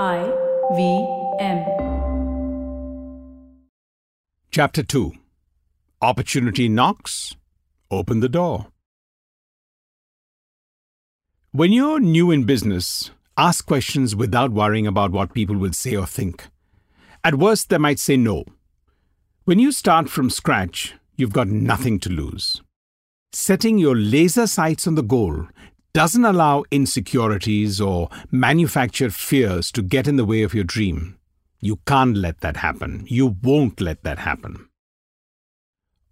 I V M. Chapter 2 Opportunity Knocks, Open the Door. When you're new in business, ask questions without worrying about what people will say or think. At worst, they might say no. When you start from scratch, you've got nothing to lose. Setting your laser sights on the goal doesn't allow insecurities or manufactured fears to get in the way of your dream. You can't let that happen. You won't let that happen.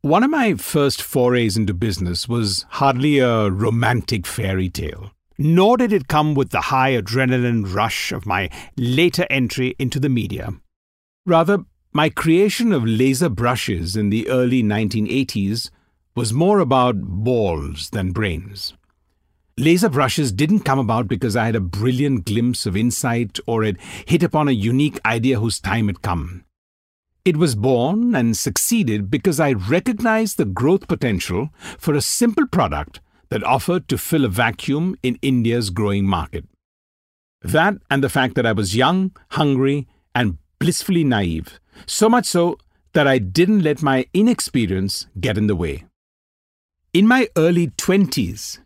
One of my first forays into business was hardly a romantic fairy tale, nor did it come with the high adrenaline rush of my later entry into the media. Rather, my creation of laser brushes in the early 1980s was more about balls than brains. Laser brushes didn't come about because I had a brilliant glimpse of insight or had hit upon a unique idea whose time had come. It was born and succeeded because I recognized the growth potential for a simple product that offered to fill a vacuum in India's growing market. That and the fact that I was young, hungry, and blissfully naive, so much so that I didn't let my inexperience get in the way. In my early 20s,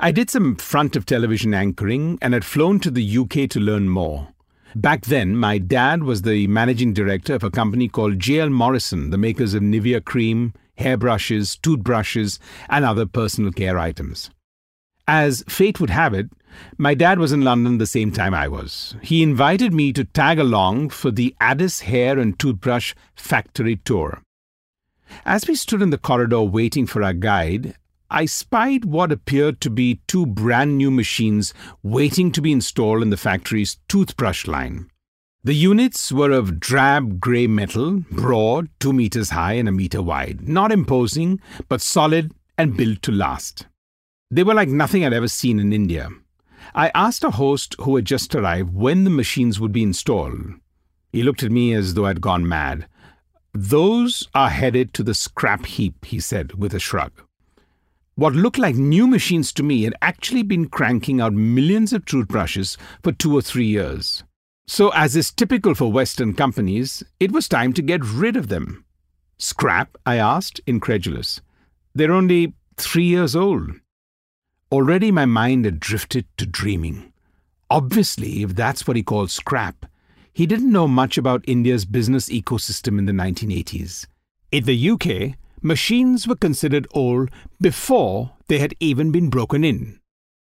I did some front of television anchoring and had flown to the UK to learn more. Back then, my dad was the managing director of a company called JL Morison, the makers of Nivea cream, hairbrushes, toothbrushes, and other personal care items. As fate would have it, my dad was in London the same time I was. He invited me to tag along for the Addis Hair and Toothbrush Factory Tour. As we stood in the corridor waiting for our guide, I spied what appeared to be two brand new machines waiting to be installed in the factory's toothbrush line. The units were of drab grey metal, broad, two meters high and a meter wide, not imposing, but solid and built to last. They were like nothing I'd ever seen in India. I asked a host who had just arrived when the machines would be installed. He looked at me as though I'd gone mad. Those are headed to the scrap heap, he said with a shrug. What looked like new machines to me had actually been cranking out millions of toothbrushes for two or three years. So, as is typical for Western companies, it was time to get rid of them. Scrap? I asked, incredulous. They're only three years old. Already my mind had drifted to dreaming. Obviously, if that's what he called scrap, he didn't know much about India's business ecosystem in the 1980s. In the UK, machines were considered old before they had even been broken in.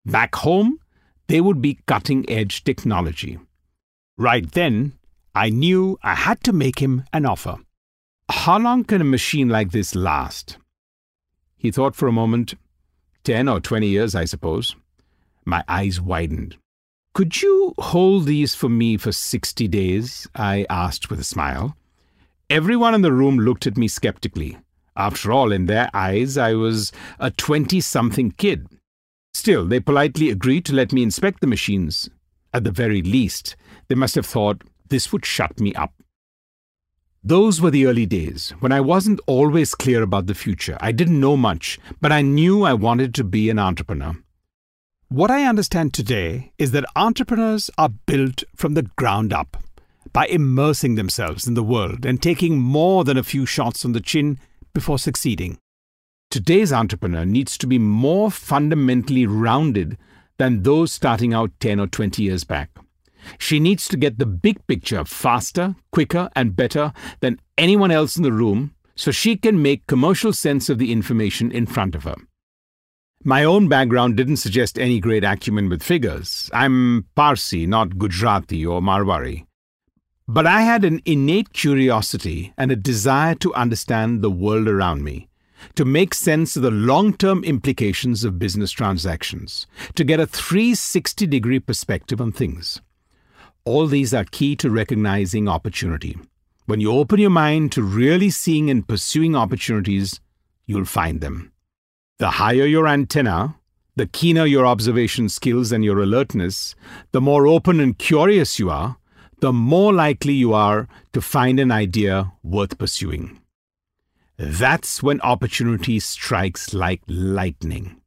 Back home, they would be cutting edge technology. Right then, I knew I had to make him an offer. How long can a machine like this last? He thought for a moment. Ten or twenty years, I suppose. My eyes widened. Could you hold these for me for sixty days? I asked with a smile. Everyone in the room looked at me skeptically. After all, in their eyes, I was a 20 something kid. Still, they politely agreed to let me inspect the machines. At the very least, they must have thought this would shut me up. Those were the early days when I wasn't always clear about the future. I didn't know much, but I knew I wanted to be an entrepreneur. What I understand today is that entrepreneurs are built from the ground up by immersing themselves in the world and taking more than a few shots on the chin before succeeding. Today's entrepreneur needs to be more fundamentally rounded than those starting out 10 or 20 years back. She needs to get the big picture faster, quicker, and better than anyone else in the room so she can make commercial sense of the information in front of her. My own background didn't suggest any great acumen with figures. I'm Parsi, not Gujarati or Marwari. But I had an innate curiosity and a desire to understand the world around me, to make sense of the long term implications of business transactions, to get a 360 degree perspective on things. All these are key to recognizing opportunity. When you open your mind to really seeing and pursuing opportunities, you'll find them. The higher your antenna, the keener your observation skills and your alertness, the more open and curious you are, the more likely you are to find an idea worth pursuing. That's when opportunity strikes like lightning.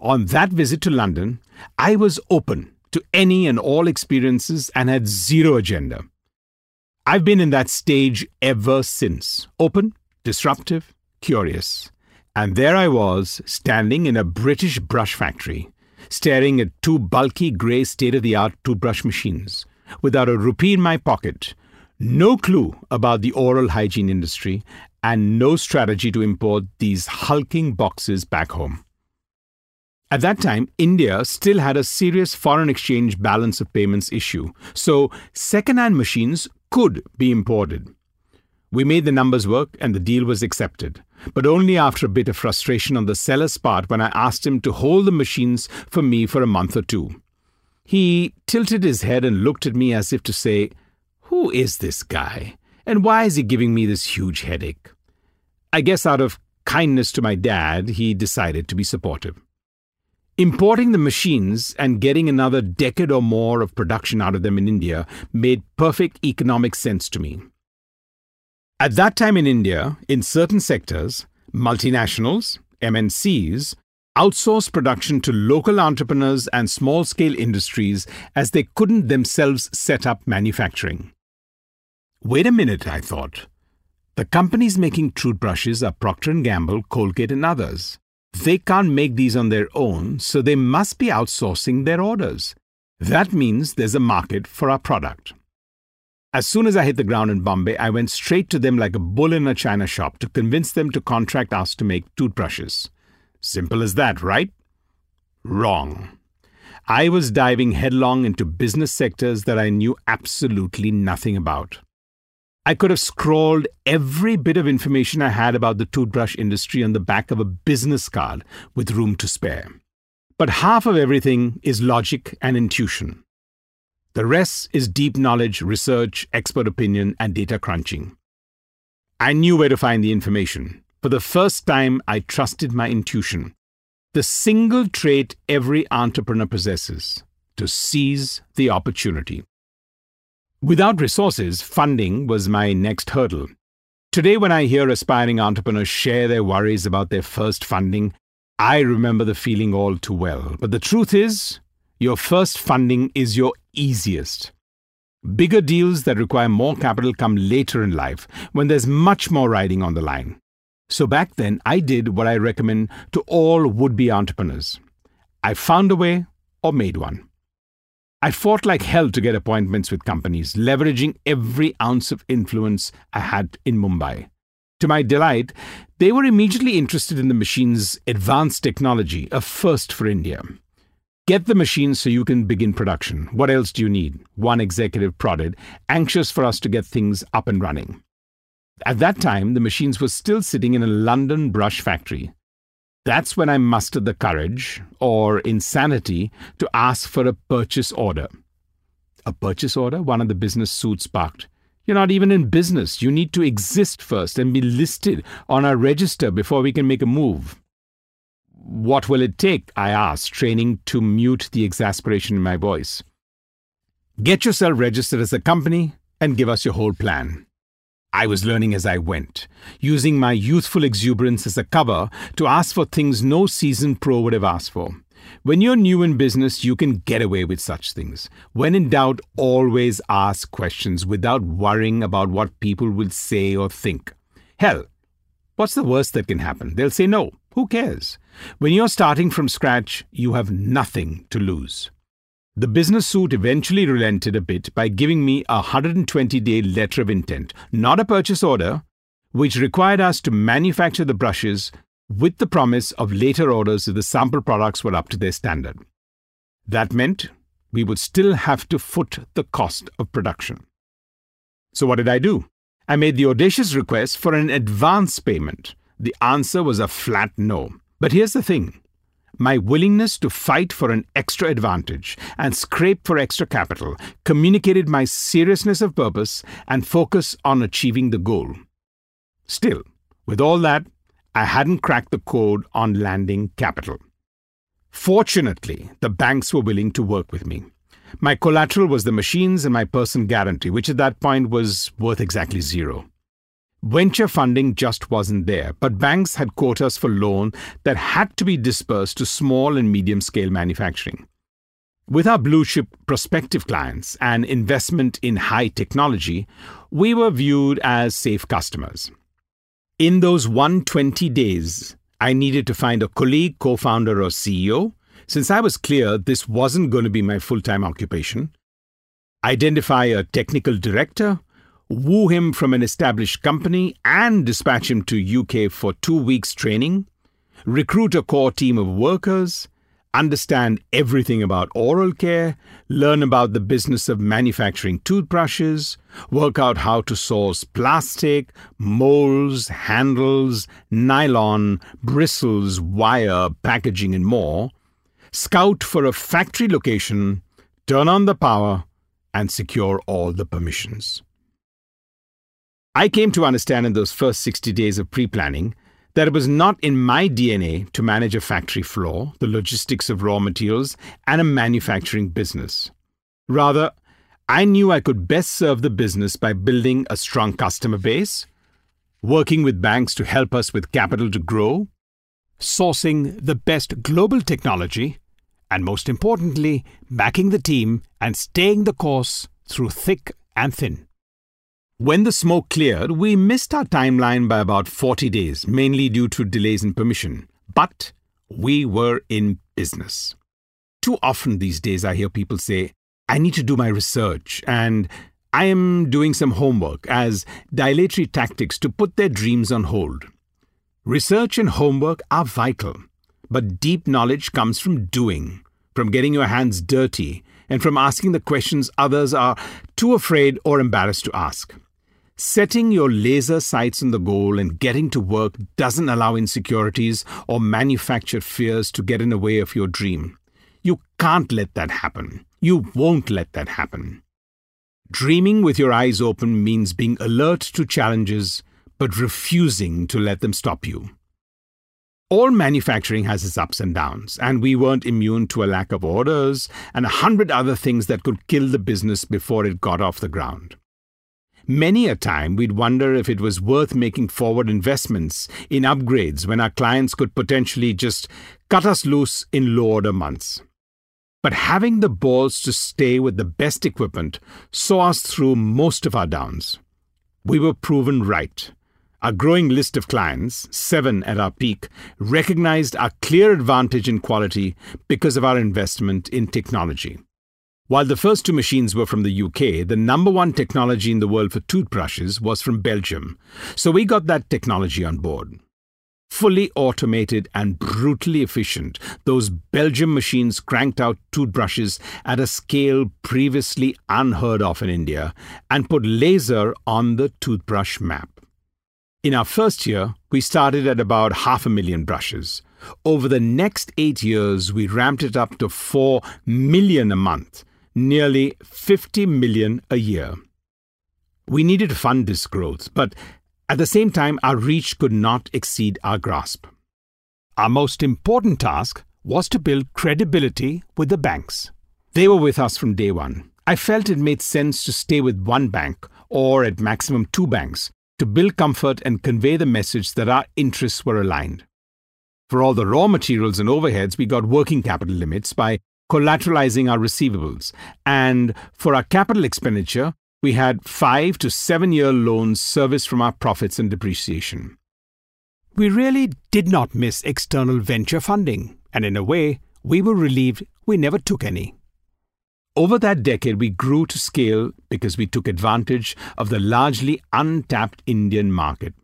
On that visit to London, I was open to any and all experiences and had zero agenda. I've been in that stage ever since open, disruptive, curious. And there I was, standing in a British brush factory, staring at two bulky grey state of the art toothbrush machines, without a rupee in my pocket, no clue about the oral hygiene industry, and no strategy to import these hulking boxes back home. At that time, India still had a serious foreign exchange balance of payments issue, so second-hand machines could be imported. We made the numbers work and the deal was accepted, but only after a bit of frustration on the seller's part when I asked him to hold the machines for me for a month or two. He tilted his head and looked at me as if to say, Who is this guy? And why is he giving me this huge headache? I guess out of kindness to my dad, he decided to be supportive. Importing the machines and getting another decade or more of production out of them in India made perfect economic sense to me. At that time in India, in certain sectors, multinationals, MNCs, outsourced production to local entrepreneurs and small scale industries as they couldn't themselves set up manufacturing. Wait a minute, I thought. The companies making toothbrushes are Procter & Gamble, Colgate and others. They can't make these on their own, so they must be outsourcing their orders. That means there's a market for our product. As soon as I hit the ground in Bombay, I went straight to them like a bull in a china shop to convince them to contract us to make toothbrushes. Simple as that, right? Wrong. I was diving headlong into business sectors that I knew absolutely nothing about. I could have scrawled every bit of information I had about the toothbrush industry on the back of a business card with room to spare. But half of everything is logic and intuition. The rest is deep knowledge, research, expert opinion, and data crunching. I knew where to find the information. For the first time, I trusted my intuition. The single trait every entrepreneur possesses to seize the opportunity. Without resources, funding was my next hurdle. Today, when I hear aspiring entrepreneurs share their worries about their first funding, I remember the feeling all too well. But the truth is, your first funding is your easiest. Bigger deals that require more capital come later in life when there's much more riding on the line. So back then, I did what I recommend to all would be entrepreneurs I found a way or made one. I fought like hell to get appointments with companies, leveraging every ounce of influence I had in Mumbai. To my delight, they were immediately interested in the machine's advanced technology, a first for India. Get the machine so you can begin production. What else do you need? One executive prodded, anxious for us to get things up and running. At that time, the machines were still sitting in a London brush factory, that's when I mustered the courage, or insanity, to ask for a purchase order. A purchase order? One of the business suits barked. You're not even in business. You need to exist first and be listed on our register before we can make a move. What will it take? I asked, training to mute the exasperation in my voice. Get yourself registered as a company and give us your whole plan. I was learning as I went, using my youthful exuberance as a cover to ask for things no seasoned pro would have asked for. When you're new in business, you can get away with such things. When in doubt, always ask questions without worrying about what people will say or think. Hell, what's the worst that can happen? They'll say no. Who cares? When you're starting from scratch, you have nothing to lose. The business suit eventually relented a bit by giving me a 120 day letter of intent, not a purchase order, which required us to manufacture the brushes with the promise of later orders if the sample products were up to their standard. That meant we would still have to foot the cost of production. So, what did I do? I made the audacious request for an advance payment. The answer was a flat no. But here's the thing my willingness to fight for an extra advantage and scrape for extra capital communicated my seriousness of purpose and focus on achieving the goal. Still, with all that, I hadn't cracked the code on landing capital. Fortunately, the banks were willing to work with me. My collateral was the machines and my person guarantee, which at that point was worth exactly zero. Venture funding just wasn't there, but banks had quotas for loan that had to be dispersed to small and medium scale manufacturing. With our blue chip prospective clients and investment in high technology, we were viewed as safe customers. In those 120 days, I needed to find a colleague, co founder, or CEO, since I was clear this wasn't going to be my full time occupation. Identify a technical director, woo him from an established company, and dispatch him to UK for two weeks training, recruit a core team of workers, understand everything about oral care, learn about the business of manufacturing toothbrushes, work out how to source plastic, molds, handles, nylon, bristles, wire, packaging, and more, scout for a factory location, turn on the power, and secure all the permissions. I came to understand in those first 60 days of pre planning that it was not in my DNA to manage a factory floor, the logistics of raw materials, and a manufacturing business. Rather, I knew I could best serve the business by building a strong customer base, working with banks to help us with capital to grow, sourcing the best global technology, and most importantly, backing the team and staying the course through thick and thin. When the smoke cleared, we missed our timeline by about 40 days, mainly due to delays in permission. But we were in business. Too often these days, I hear people say, I need to do my research and I am doing some homework as dilatory tactics to put their dreams on hold. Research and homework are vital, but deep knowledge comes from doing, from getting your hands dirty, and from asking the questions others are too afraid or embarrassed to ask. Setting your laser sights on the goal and getting to work doesn't allow insecurities or manufactured fears to get in the way of your dream. You can't let that happen. You won't let that happen. Dreaming with your eyes open means being alert to challenges, but refusing to let them stop you. All manufacturing has its ups and downs, and we weren't immune to a lack of orders and a hundred other things that could kill the business before it got off the ground. Many a time we'd wonder if it was worth making forward investments in upgrades when our clients could potentially just cut us loose in low order months. But having the balls to stay with the best equipment saw us through most of our downs. We were proven right. Our growing list of clients, seven at our peak, recognized our clear advantage in quality because of our investment in technology. While the first two machines were from the UK, the number one technology in the world for toothbrushes was from Belgium, so we got that technology on board. Fully automated and brutally efficient, those Belgium machines cranked out toothbrushes at a scale previously unheard of in India and put laser on the toothbrush map. In our first year, we started at about half a million brushes. Over the next eight years, we ramped it up to 4 million a month nearly 50 million a year. We needed to fund this growth, but at the same time, our reach could not exceed our grasp. Our most important task was to build credibility with the banks. They were with us from day one. I felt it made sense to stay with one bank, or at maximum two banks, to build comfort and convey the message that our interests were aligned. For all the raw materials and overheads, we got working capital limits by collateralizing our receivables. And for our capital expenditure, we had five to seven year loans serviced from our profits and depreciation. We really did not miss external venture funding, and in a way, we were relieved we never took any. Over that decade, we grew to scale because we took advantage of the largely untapped Indian market.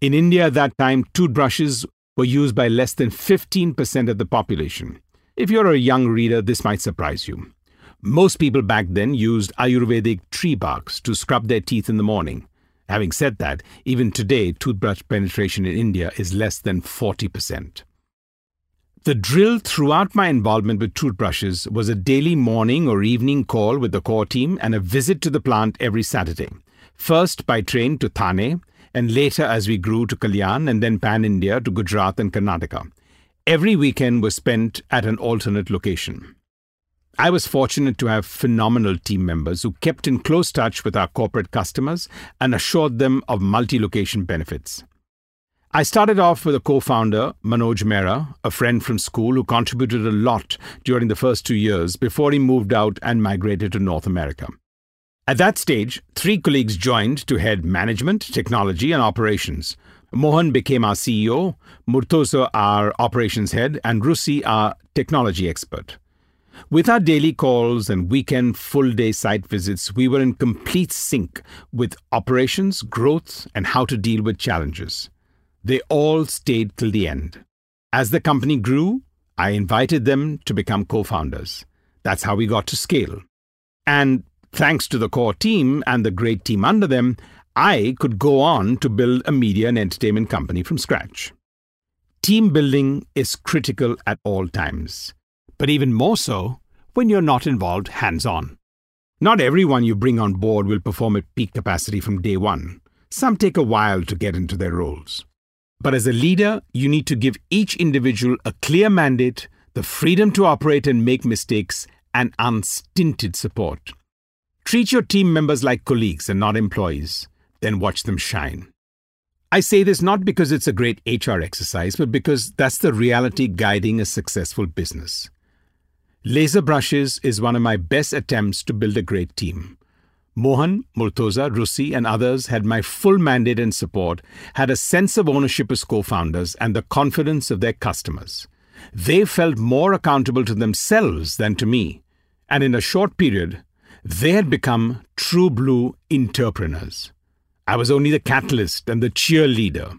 In India at that time, toothbrushes were used by less than 15% of the population. If you're a young reader, this might surprise you. Most people back then used Ayurvedic tree barks to scrub their teeth in the morning. Having said that, even today, toothbrush penetration in India is less than 40%. The drill throughout my involvement with toothbrushes was a daily morning or evening call with the core team and a visit to the plant every Saturday. First by train to Thane, and later as we grew to Kalyan and then pan India to Gujarat and Karnataka. Every weekend was spent at an alternate location. I was fortunate to have phenomenal team members who kept in close touch with our corporate customers and assured them of multi location benefits. I started off with a co founder, Manoj Mehra, a friend from school who contributed a lot during the first two years before he moved out and migrated to North America. At that stage, three colleagues joined to head management, technology, and operations. Mohan became our CEO, Murtoza our operations head, and Rusi our technology expert. With our daily calls and weekend full day site visits, we were in complete sync with operations, growth, and how to deal with challenges. They all stayed till the end. As the company grew, I invited them to become co founders. That's how we got to scale. And thanks to the core team and the great team under them, I could go on to build a media and entertainment company from scratch. Team building is critical at all times, but even more so when you're not involved hands on. Not everyone you bring on board will perform at peak capacity from day one. Some take a while to get into their roles. But as a leader, you need to give each individual a clear mandate, the freedom to operate and make mistakes, and unstinted support. Treat your team members like colleagues and not employees, then watch them shine. I say this not because it's a great HR exercise, but because that's the reality guiding a successful business. Laser Brushes is one of my best attempts to build a great team. Mohan, Murtoza, Rusi, and others had my full mandate and support, had a sense of ownership as co founders, and the confidence of their customers. They felt more accountable to themselves than to me, and in a short period, they had become true blue entrepreneurs. I was only the catalyst and the cheerleader.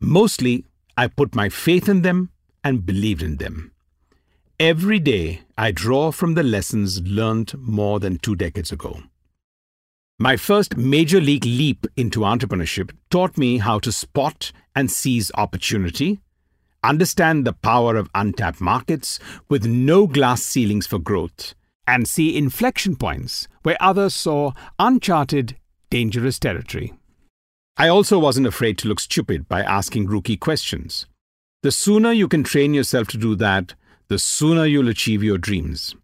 Mostly, I put my faith in them and believed in them. Every day, I draw from the lessons learned more than two decades ago. My first major league leap into entrepreneurship taught me how to spot and seize opportunity, understand the power of untapped markets with no glass ceilings for growth, and see inflection points where others saw uncharted, dangerous territory. I also wasn't afraid to look stupid by asking rookie questions. The sooner you can train yourself to do that, the sooner you'll achieve your dreams.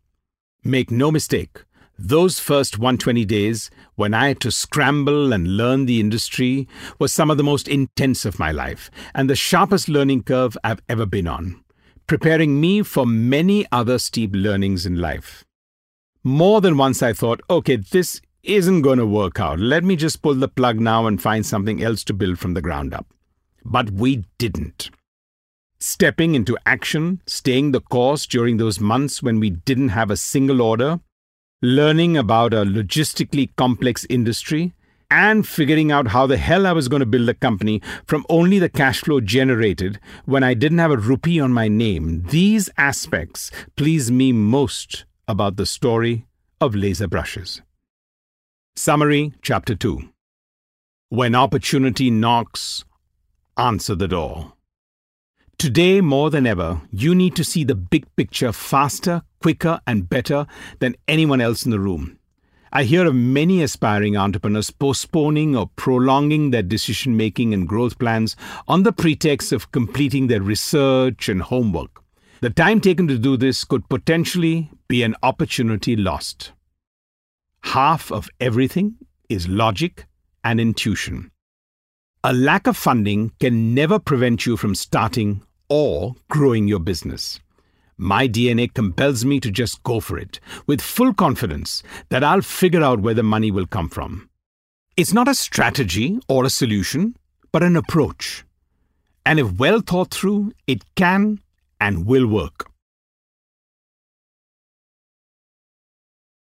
Make no mistake, those first 120 days, when I had to scramble and learn the industry, were some of the most intense of my life and the sharpest learning curve I've ever been on, preparing me for many other steep learnings in life. More than once I thought, okay, this isn't going to work out. Let me just pull the plug now and find something else to build from the ground up. But we didn't. Stepping into action, staying the course during those months when we didn't have a single order, learning about a logistically complex industry, and figuring out how the hell I was going to build a company from only the cash flow generated when I didn't have a rupee on my name. These aspects please me most about the story of laser brushes. Summary Chapter 2 When opportunity knocks, answer the door. Today, more than ever, you need to see the big picture faster, quicker, and better than anyone else in the room. I hear of many aspiring entrepreneurs postponing or prolonging their decision making and growth plans on the pretext of completing their research and homework. The time taken to do this could potentially be an opportunity lost. Half of everything is logic and intuition. A lack of funding can never prevent you from starting or growing your business. My DNA compels me to just go for it with full confidence that I'll figure out where the money will come from. It's not a strategy or a solution, but an approach. And if well thought through, it can and will work.